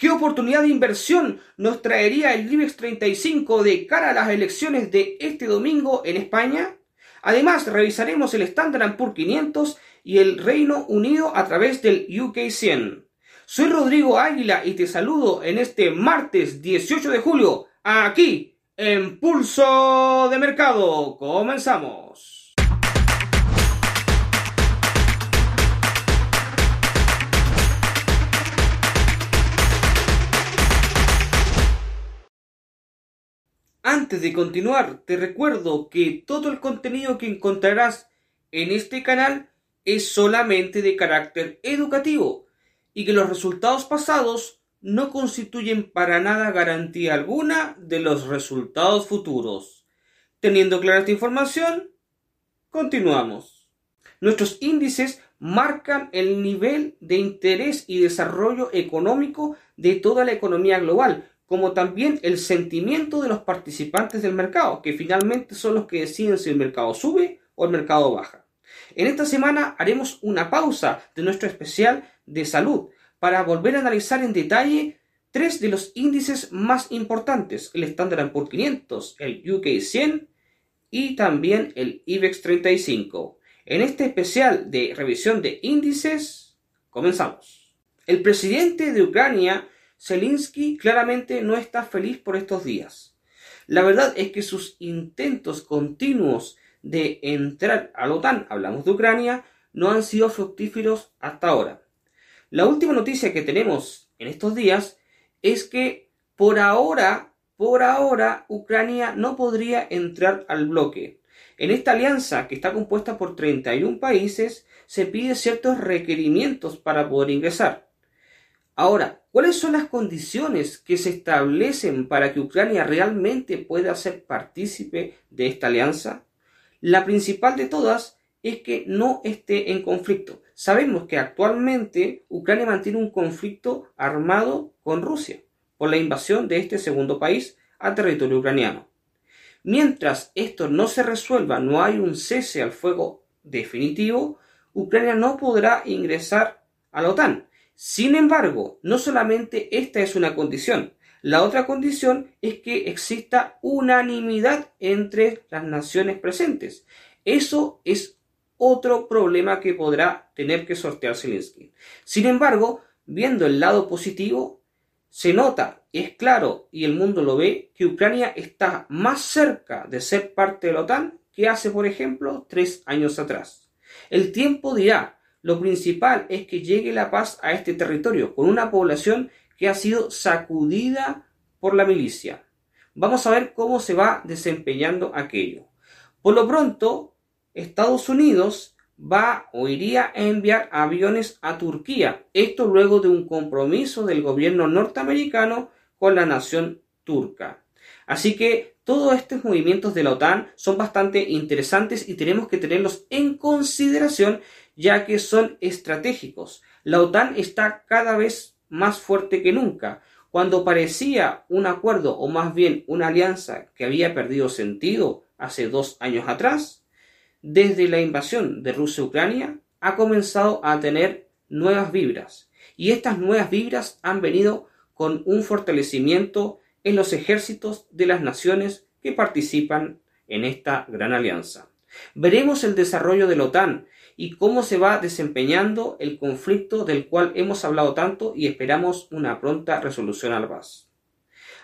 ¿Qué oportunidad de inversión nos traería el IBEX 35 de cara a las elecciones de este domingo en España? Además, revisaremos el Standard Poor's 500 y el Reino Unido a través del UK 100. Soy Rodrigo Águila y te saludo en este martes 18 de julio, aquí en Pulso de Mercado. Comenzamos. Antes de continuar, te recuerdo que todo el contenido que encontrarás en este canal es solamente de carácter educativo y que los resultados pasados no constituyen para nada garantía alguna de los resultados futuros. Teniendo clara esta información, continuamos. Nuestros índices marcan el nivel de interés y desarrollo económico de toda la economía global, como también el sentimiento de los participantes del mercado, que finalmente son los que deciden si el mercado sube o el mercado baja. En esta semana haremos una pausa de nuestro especial de salud para volver a analizar en detalle tres de los índices más importantes, el Standard Poor's 500, el UK 100 y también el IBEX 35. En este especial de revisión de índices, comenzamos. El presidente de Ucrania, Zelensky, claramente no está feliz por estos días. La verdad es que sus intentos continuos de entrar a la OTAN, hablamos de Ucrania, no han sido fructíferos hasta ahora. La última noticia que tenemos en estos días es que por ahora, por ahora, Ucrania no podría entrar al bloque. En esta alianza, que está compuesta por 31 países, se pide ciertos requerimientos para poder ingresar. Ahora, ¿cuáles son las condiciones que se establecen para que Ucrania realmente pueda ser partícipe de esta alianza? La principal de todas es que no esté en conflicto. Sabemos que actualmente Ucrania mantiene un conflicto armado con Rusia por la invasión de este segundo país a territorio ucraniano. Mientras esto no se resuelva, no hay un cese al fuego definitivo, Ucrania no podrá ingresar a la OTAN. Sin embargo, no solamente esta es una condición, la otra condición es que exista unanimidad entre las naciones presentes. Eso es otro problema que podrá tener que sortear Zelensky. Sin embargo, viendo el lado positivo, se nota, es claro, y el mundo lo ve, que Ucrania está más cerca de ser parte de la OTAN que hace, por ejemplo, tres años atrás. El tiempo dirá, lo principal es que llegue la paz a este territorio, con una población que ha sido sacudida por la milicia. Vamos a ver cómo se va desempeñando aquello. Por lo pronto, Estados Unidos va o iría a enviar aviones a Turquía. Esto luego de un compromiso del gobierno norteamericano con la nación turca. Así que todos estos movimientos de la OTAN son bastante interesantes y tenemos que tenerlos en consideración ya que son estratégicos. La OTAN está cada vez más fuerte que nunca. Cuando parecía un acuerdo o más bien una alianza que había perdido sentido hace dos años atrás, desde la invasión de Rusia a Ucrania ha comenzado a tener nuevas vibras. Y estas nuevas vibras han venido con un fortalecimiento en los ejércitos de las naciones que participan en esta gran alianza. Veremos el desarrollo de la OTAN y cómo se va desempeñando el conflicto del cual hemos hablado tanto y esperamos una pronta resolución al paz.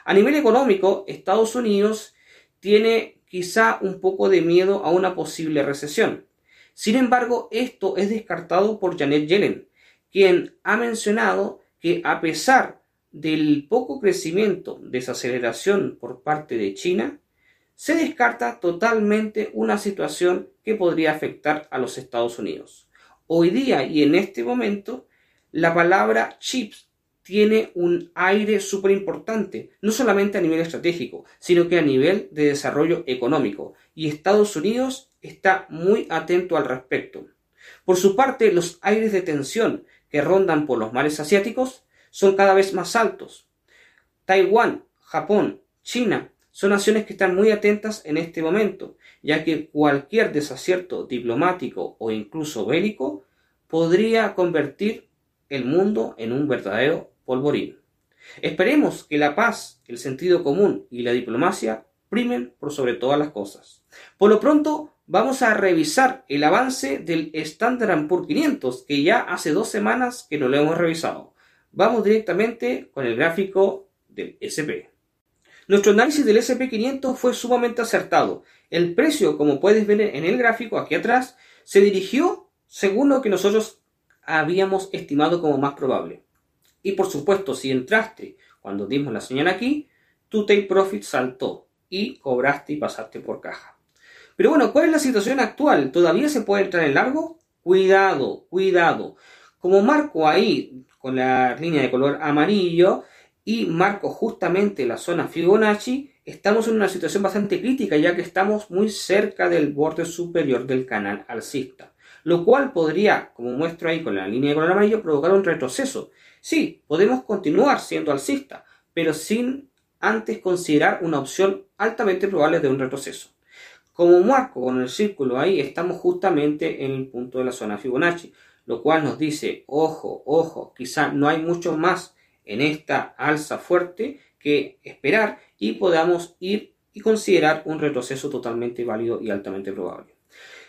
A nivel económico, Estados Unidos tiene quizá un poco de miedo a una posible recesión. Sin embargo, esto es descartado por Janet Yellen, quien ha mencionado que a pesar del poco crecimiento, desaceleración por parte de China, se descarta totalmente una situación que podría afectar a los Estados Unidos. Hoy día y en este momento, la palabra chips tiene un aire súper importante, no solamente a nivel estratégico, sino que a nivel de desarrollo económico. Y Estados Unidos está muy atento al respecto. Por su parte, los aires de tensión que rondan por los mares asiáticos son cada vez más altos. Taiwán, Japón, China son naciones que están muy atentas en este momento, ya que cualquier desacierto diplomático o incluso bélico podría convertir el mundo en un verdadero polvorín. Esperemos que la paz, el sentido común y la diplomacia primen por sobre todas las cosas. Por lo pronto, vamos a revisar el avance del Standard Poor's 500, que ya hace dos semanas que no lo hemos revisado. Vamos directamente con el gráfico del SP. Nuestro análisis del SP500 fue sumamente acertado. El precio, como puedes ver en el gráfico aquí atrás, se dirigió según lo que nosotros habíamos estimado como más probable. Y por supuesto, si entraste cuando dimos la señal aquí, tu take profit saltó y cobraste y pasaste por caja. Pero bueno, ¿cuál es la situación actual? ¿Todavía se puede entrar en largo? Cuidado, cuidado. Como marco ahí con la línea de color amarillo y marco justamente la zona Fibonacci, estamos en una situación bastante crítica ya que estamos muy cerca del borde superior del canal alcista, lo cual podría, como muestro ahí con la línea de color amarillo, provocar un retroceso. Sí, podemos continuar siendo alcista, pero sin antes considerar una opción altamente probable de un retroceso. Como marco con el círculo ahí, estamos justamente en el punto de la zona Fibonacci, lo cual nos dice, ojo, ojo, quizá no hay mucho más en esta alza fuerte que esperar y podamos ir y considerar un retroceso totalmente válido y altamente probable.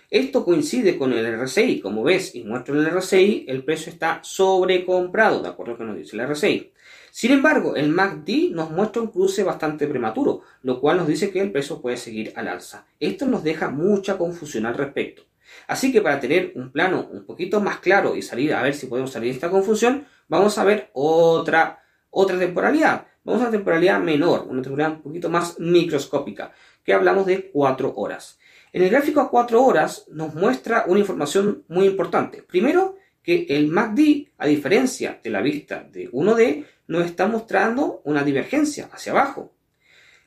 Esto coincide con el RSI, como ves y muestro el RSI, el precio está sobrecomprado, de acuerdo con lo que nos dice el RSI. Sin embargo, el MACD nos muestra un cruce bastante prematuro, lo cual nos dice que el precio puede seguir al alza. Esto nos deja mucha confusión al respecto. Así que para tener un plano un poquito más claro y salir a ver si podemos salir de esta confusión, vamos a ver otra, otra temporalidad. Vamos a una temporalidad menor, una temporalidad un poquito más microscópica, que hablamos de 4 horas. En el gráfico a 4 horas nos muestra una información muy importante. Primero, que el MACD, a diferencia de la vista de 1D, nos está mostrando una divergencia hacia abajo,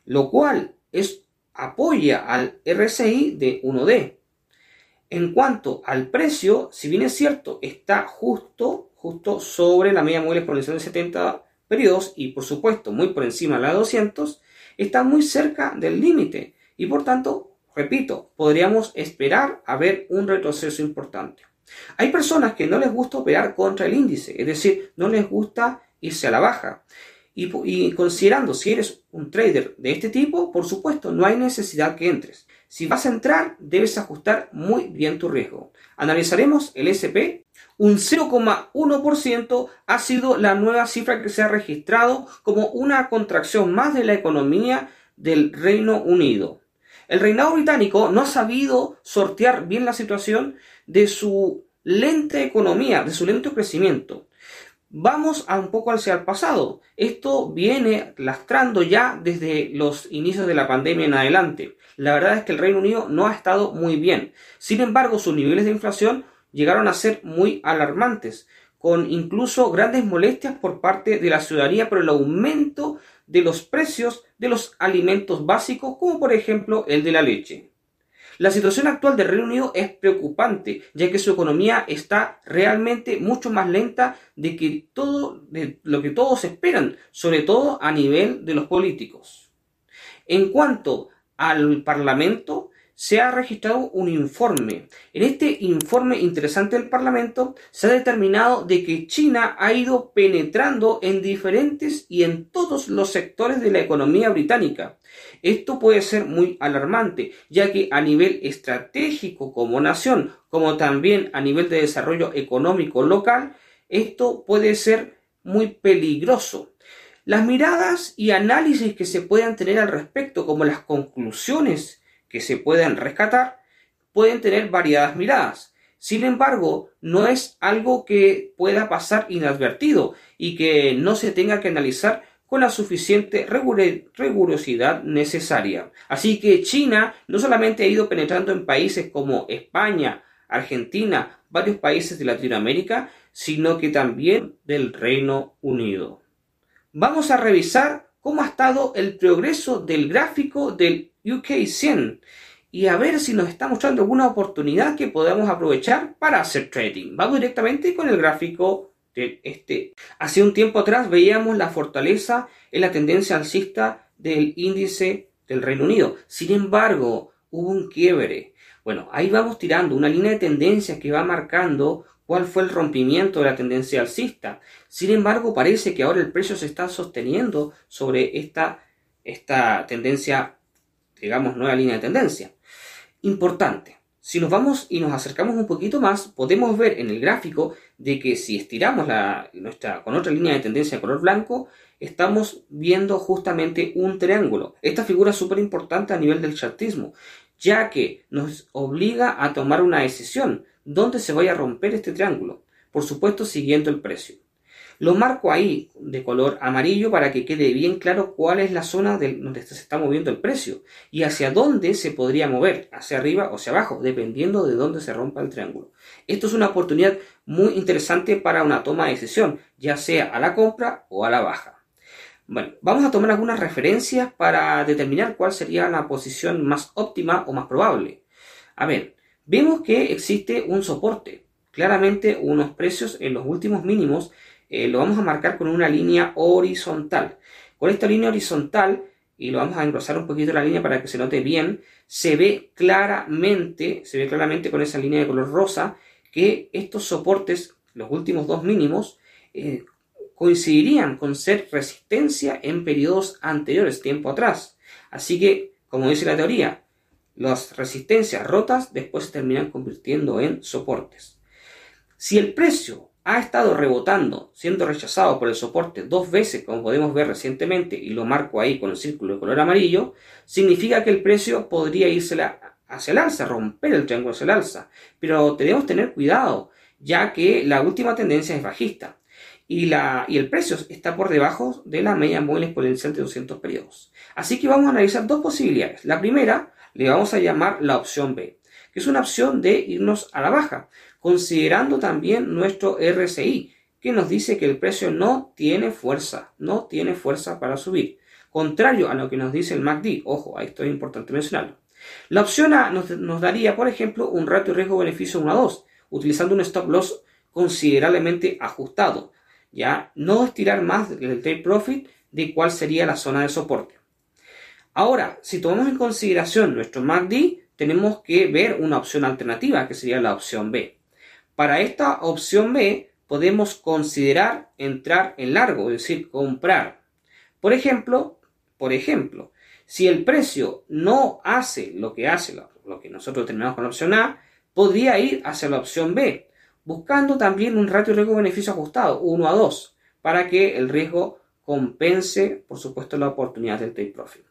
lo cual es, apoya al RSI de 1D. En cuanto al precio, si bien es cierto, está justo, justo sobre la media móvil exponencial de 70 periodos y por supuesto muy por encima de la de 200, está muy cerca del límite y por tanto, repito, podríamos esperar a ver un retroceso importante. Hay personas que no les gusta operar contra el índice, es decir, no les gusta irse a la baja. Y, considerando si eres un trader de este tipo, por supuesto, no hay necesidad que entres. Si vas a entrar, debes ajustar muy bien tu riesgo. Analizaremos el SP. Un 0,1% ha sido la nueva cifra que se ha registrado como una contracción más de la economía del Reino Unido. El reinado británico no ha sabido sortear bien la situación de su lenta economía, de su lento crecimiento. Vamos a un poco hacia el pasado. Esto viene lastrando ya desde los inicios de la pandemia en adelante. La verdad es que el Reino Unido no ha estado muy bien. Sin embargo, sus niveles de inflación llegaron a ser muy alarmantes, con incluso grandes molestias por parte de la ciudadanía por el aumento de los precios de los alimentos básicos, como por ejemplo el de la leche. La situación actual del Reino Unido es preocupante, ya que su economía está realmente mucho más lenta de, que todo, de lo que todos esperan, sobre todo a nivel de los políticos. En cuanto al Parlamento, se ha registrado un informe. En este informe interesante del Parlamento se ha determinado de que China ha ido penetrando en diferentes y en todos los sectores de la economía británica. Esto puede ser muy alarmante, ya que a nivel estratégico como nación, como también a nivel de desarrollo económico local, esto puede ser muy peligroso. Las miradas y análisis que se puedan tener al respecto, como las conclusiones que se puedan rescatar pueden tener variadas miradas. Sin embargo, no es algo que pueda pasar inadvertido y que no se tenga que analizar con la suficiente rigurosidad necesaria. Así que China no solamente ha ido penetrando en países como España, Argentina, varios países de Latinoamérica, sino que también del Reino Unido. Vamos a revisar cómo ha estado el progreso del gráfico del UK 100 y a ver si nos está mostrando alguna oportunidad que podamos aprovechar para hacer trading. Vamos directamente con el gráfico de este. Hace un tiempo atrás veíamos la fortaleza en la tendencia alcista del índice del Reino Unido. Sin embargo, hubo un quiebre. Bueno, ahí vamos tirando una línea de tendencia que va marcando cuál fue el rompimiento de la tendencia alcista. Sin embargo, parece que ahora el precio se está sosteniendo sobre esta, esta tendencia, digamos, nueva línea de tendencia. Importante. Si nos vamos y nos acercamos un poquito más, podemos ver en el gráfico de que si estiramos la, nuestra, con otra línea de tendencia de color blanco, estamos viendo justamente un triángulo. Esta figura es súper importante a nivel del chartismo, ya que nos obliga a tomar una decisión dónde se vaya a romper este triángulo, por supuesto siguiendo el precio. Lo marco ahí de color amarillo para que quede bien claro cuál es la zona donde se está moviendo el precio y hacia dónde se podría mover, hacia arriba o hacia abajo, dependiendo de dónde se rompa el triángulo. Esto es una oportunidad muy interesante para una toma de decisión, ya sea a la compra o a la baja. Bueno, vamos a tomar algunas referencias para determinar cuál sería la posición más óptima o más probable. A ver, vemos que existe un soporte, claramente unos precios en los últimos mínimos, eh, lo vamos a marcar con una línea horizontal. Con esta línea horizontal, y lo vamos a engrosar un poquito la línea para que se note bien, se ve claramente, se ve claramente con esa línea de color rosa, que estos soportes, los últimos dos mínimos, eh, coincidirían con ser resistencia en periodos anteriores, tiempo atrás. Así que, como dice la teoría, las resistencias rotas después se terminan convirtiendo en soportes. Si el precio ha estado rebotando, siendo rechazado por el soporte dos veces, como podemos ver recientemente, y lo marco ahí con el círculo de color amarillo, significa que el precio podría irse hacia el alza, romper el triángulo hacia el alza. Pero debemos tener cuidado, ya que la última tendencia es bajista. Y, y, el precio está por debajo de la media móvil exponencial de 200 periodos. Así que vamos a analizar dos posibilidades. La primera le vamos a llamar la opción B, que es una opción de irnos a la baja, considerando también nuestro RSI, que nos dice que el precio no tiene fuerza, no tiene fuerza para subir, contrario a lo que nos dice el MACD. Ojo, esto es importante mencionarlo. La opción A nos, nos daría, por ejemplo, un ratio riesgo-beneficio 1 a 2, utilizando un stop loss considerablemente ajustado. Ya no estirar más del take profit de cuál sería la zona de soporte. Ahora, si tomamos en consideración nuestro MACD, tenemos que ver una opción alternativa, que sería la opción B. Para esta opción B, podemos considerar entrar en largo, es decir, comprar. Por ejemplo, por ejemplo, si el precio no hace lo que hace lo, que nosotros tenemos con la opción A, podría ir hacia la opción B, buscando también un ratio riesgo-beneficio ajustado, 1 a 2, para que el riesgo compense, por supuesto, la oportunidad del take profit.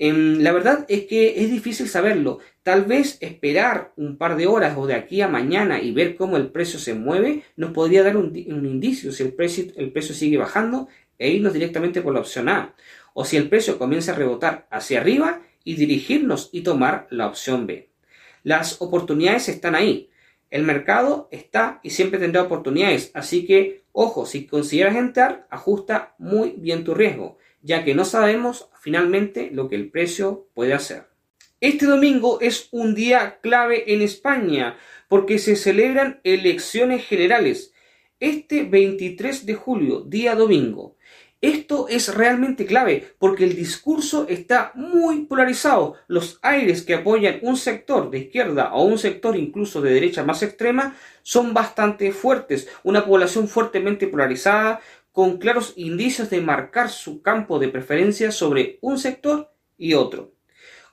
Em, la verdad es que es difícil saberlo. Tal vez esperar un par de horas o de aquí a mañana y ver cómo el precio se mueve nos podría dar un, indicio si el precio, el precio sigue bajando e irnos directamente por la opción A. O si el precio comienza a rebotar hacia arriba y dirigirnos y tomar la opción B. Las oportunidades están ahí. El mercado está y siempre tendrá oportunidades. Así que, ojo, si consideras entrar, ajusta muy bien tu riesgo ya que no sabemos finalmente lo que el precio puede hacer. Este domingo es un día clave en España porque se celebran elecciones generales. Este 23 de julio, día domingo. Esto es realmente clave porque el discurso está muy polarizado. Los aires que apoyan un sector de izquierda o un sector incluso de derecha más extrema son bastante fuertes. Una población fuertemente polarizada con claros indicios de marcar su campo de preferencia sobre un sector y otro.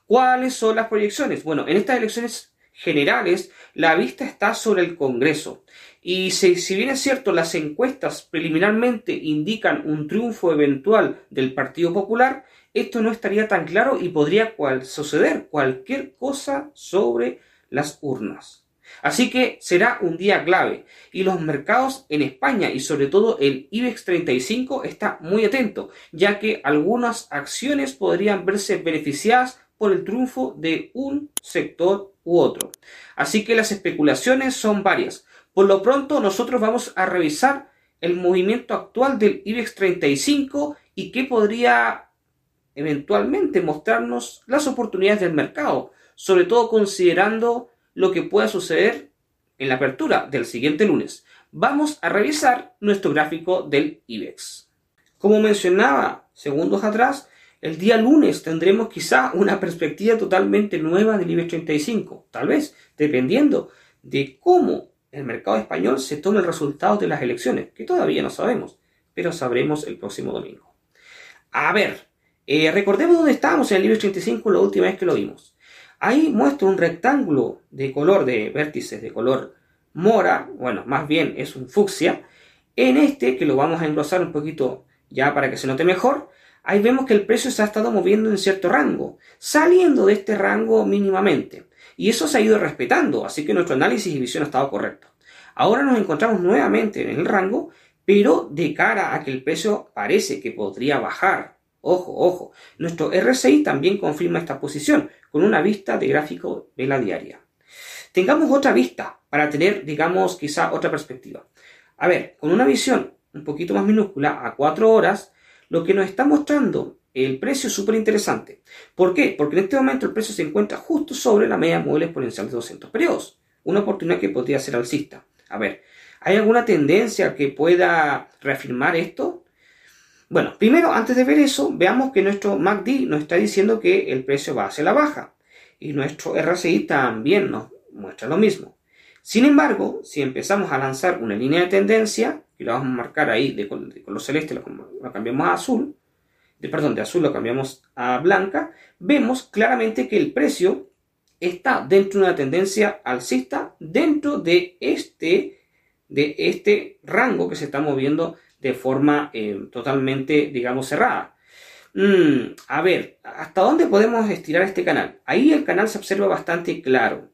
¿Cuáles son las proyecciones? Bueno, en estas elecciones generales la vista está sobre el Congreso. Y si, si, bien es cierto, las encuestas preliminarmente indican un triunfo eventual del Partido Popular, esto no estaría tan claro y podría suceder cualquier cosa sobre las urnas. Así que será un día clave y los mercados en España y sobre todo el IBEX 35 está muy atento, ya que algunas acciones podrían verse beneficiadas por el triunfo de un sector u otro. Así que las especulaciones son varias. Por lo pronto nosotros vamos a revisar el movimiento actual del IBEX 35 y qué podría eventualmente mostrarnos las oportunidades del mercado, sobre todo considerando lo que pueda suceder en la apertura del siguiente lunes. Vamos a revisar nuestro gráfico del IBEX. Como mencionaba segundos atrás, el día lunes tendremos quizá una perspectiva totalmente nueva del IBEX 35, tal vez, dependiendo de cómo el mercado español se tome el resultado de las elecciones, que todavía no sabemos, pero sabremos el próximo domingo. A ver, eh, recordemos dónde estábamos en el libro 35 la última vez que lo vimos. Ahí muestra un rectángulo de color de vértices de color mora, bueno, más bien es un fucsia. En este, que lo vamos a engrosar un poquito ya para que se note mejor, ahí vemos que el precio se ha estado moviendo en cierto rango, saliendo de este rango mínimamente. Y eso se ha ido respetando, así que nuestro análisis y visión ha estado correcto. Ahora nos encontramos nuevamente en el rango, pero de cara a que el precio parece que podría bajar. Ojo, ojo, nuestro RSI también confirma esta posición con una vista de gráfico vela diaria. Tengamos otra vista para tener, digamos, quizá otra perspectiva. A ver, con una visión un poquito más minúscula a 4 horas, lo que nos está mostrando el precio es súper interesante. ¿Por qué? Porque en este momento el precio se encuentra justo sobre la media móvil exponencial de 200 periodos. Una oportunidad que podría ser alcista. A ver, ¿hay alguna tendencia que pueda reafirmar esto? Bueno, primero, antes de ver eso, veamos que nuestro MACD nos está diciendo que el precio va hacia la baja. Y nuestro RSI también nos muestra lo mismo. Sin embargo, si empezamos a lanzar una línea de tendencia, y la vamos a marcar ahí de, color celeste, lo, cambiamos a azul, perdón, de azul lo cambiamos a blanca, vemos claramente que el precio está dentro de una tendencia alcista dentro de este, de este rango que se está moviendo de forma eh, totalmente, digamos, cerrada. Mm, a ver, ¿hasta dónde podemos estirar este canal? Ahí el canal se observa bastante claro.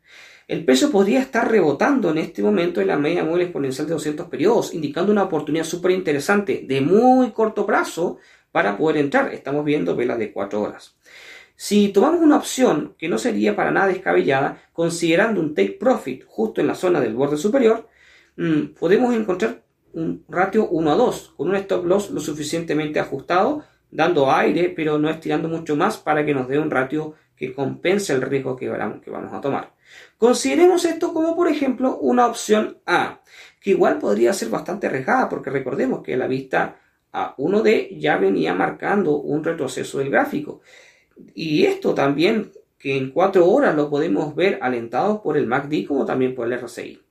El precio podría estar rebotando en este momento en la media móvil exponencial de 200 periodos, indicando una oportunidad súper interesante de muy corto plazo para poder entrar. Estamos viendo velas de 4 horas. Si tomamos una opción que no sería para nada descabellada, considerando un take profit justo en la zona del borde superior, mm, podemos encontrar un ratio 1 a 2, con un stop loss lo suficientemente ajustado, dando aire, pero no estirando mucho más para que nos dé un ratio que compense el riesgo que vamos a tomar. Consideremos esto como, por ejemplo, una opción A, que igual podría ser bastante arriesgada, porque recordemos que la vista A1D ya venía marcando un retroceso del gráfico. Y esto también, que en cuatro horas lo podemos ver alentado por el MACD como también por el RSI.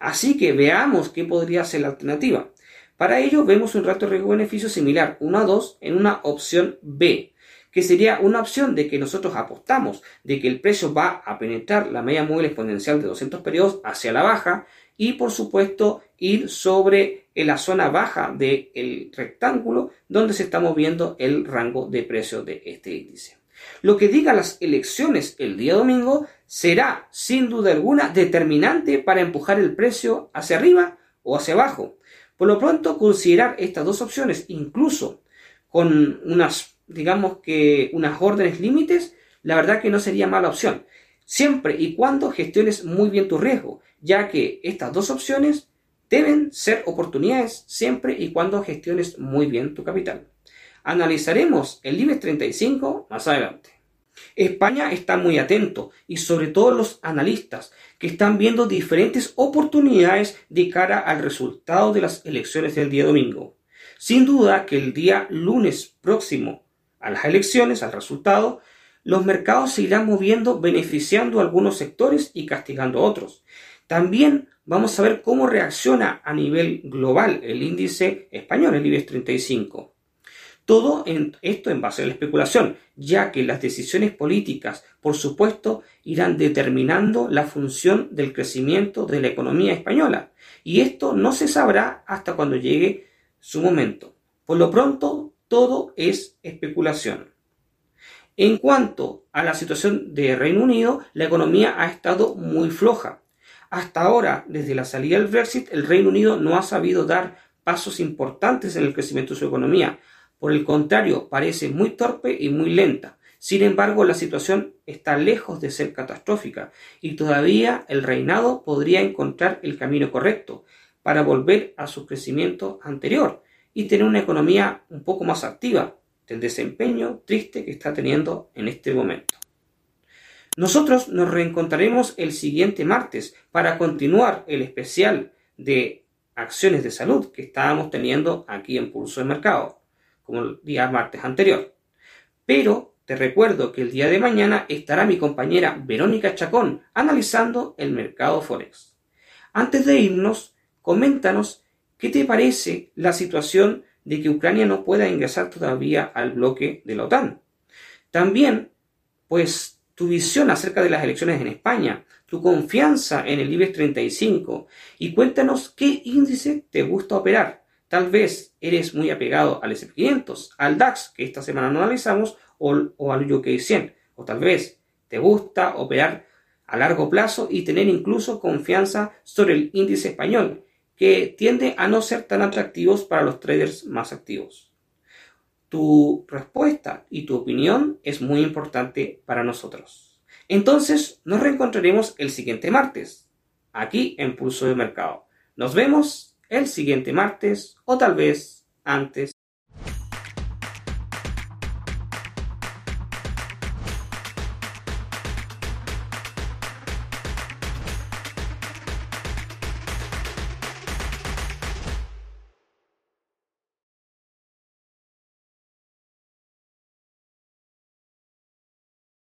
Así que veamos qué podría ser la alternativa. Para ello vemos un rato riesgo-beneficio similar 1 a 2 en una opción B, que sería una opción de que nosotros apostamos de que el precio va a penetrar la media móvil exponencial de 200 periodos hacia la baja y por supuesto ir sobre la zona baja del rectángulo donde se está moviendo el rango de precios de este índice. Lo que diga las elecciones el día domingo será sin duda alguna determinante para empujar el precio hacia arriba o hacia abajo. Por lo pronto, considerar estas dos opciones, incluso con unas digamos que unas órdenes límites, la verdad que no sería mala opción. Siempre y cuando gestiones muy bien tu riesgo, ya que estas dos opciones deben ser oportunidades siempre y cuando gestiones muy bien tu capital. Analizaremos el IBEX 35 más adelante. España está muy atento y sobre todo los analistas que están viendo diferentes oportunidades de cara al resultado de las elecciones del día domingo. Sin duda que el día lunes próximo a las elecciones, al resultado, los mercados se irán moviendo beneficiando a algunos sectores y castigando a otros. También vamos a ver cómo reacciona a nivel global el índice español, el IBEX 35. Todo esto en base a la especulación, ya que las decisiones políticas, por supuesto, irán determinando la función del crecimiento de la economía española. Y esto no se sabrá hasta cuando llegue su momento. Por lo pronto, todo es especulación. En cuanto a la situación de Reino Unido, la economía ha estado muy floja. Hasta ahora, desde la salida del Brexit, el Reino Unido no ha sabido dar pasos importantes en el crecimiento de su economía. Por el contrario, parece muy torpe y muy lenta. Sin embargo, la situación está lejos de ser catastrófica y todavía el reinado podría encontrar el camino correcto para volver a su crecimiento anterior y tener una economía un poco más activa del desempeño triste que está teniendo en este momento. Nosotros nos reencontraremos el siguiente martes para continuar el especial de acciones de salud que estábamos teniendo aquí en Pulso de Mercado, como el día martes anterior. Pero te recuerdo que el día de mañana estará mi compañera Verónica Chacón analizando el mercado Forex. Antes de irnos, coméntanos qué te parece la situación de que Ucrania no pueda ingresar todavía al bloque de la OTAN. También, pues, tu visión acerca de las elecciones en España, tu confianza en el IBEX 35 y cuéntanos qué índice te gusta operar. Tal vez eres muy apegado al SP500, al DAX, que esta semana no analizamos, o, o al UK 100. O tal vez te gusta operar a largo plazo y tener incluso confianza sobre el índice español, que tiende a no ser tan atractivos para los traders más activos. Tu respuesta y tu opinión es muy importante para nosotros. Entonces nos reencontraremos el siguiente martes, aquí en Pulso de Mercado. Nos vemos el siguiente martes o tal vez antes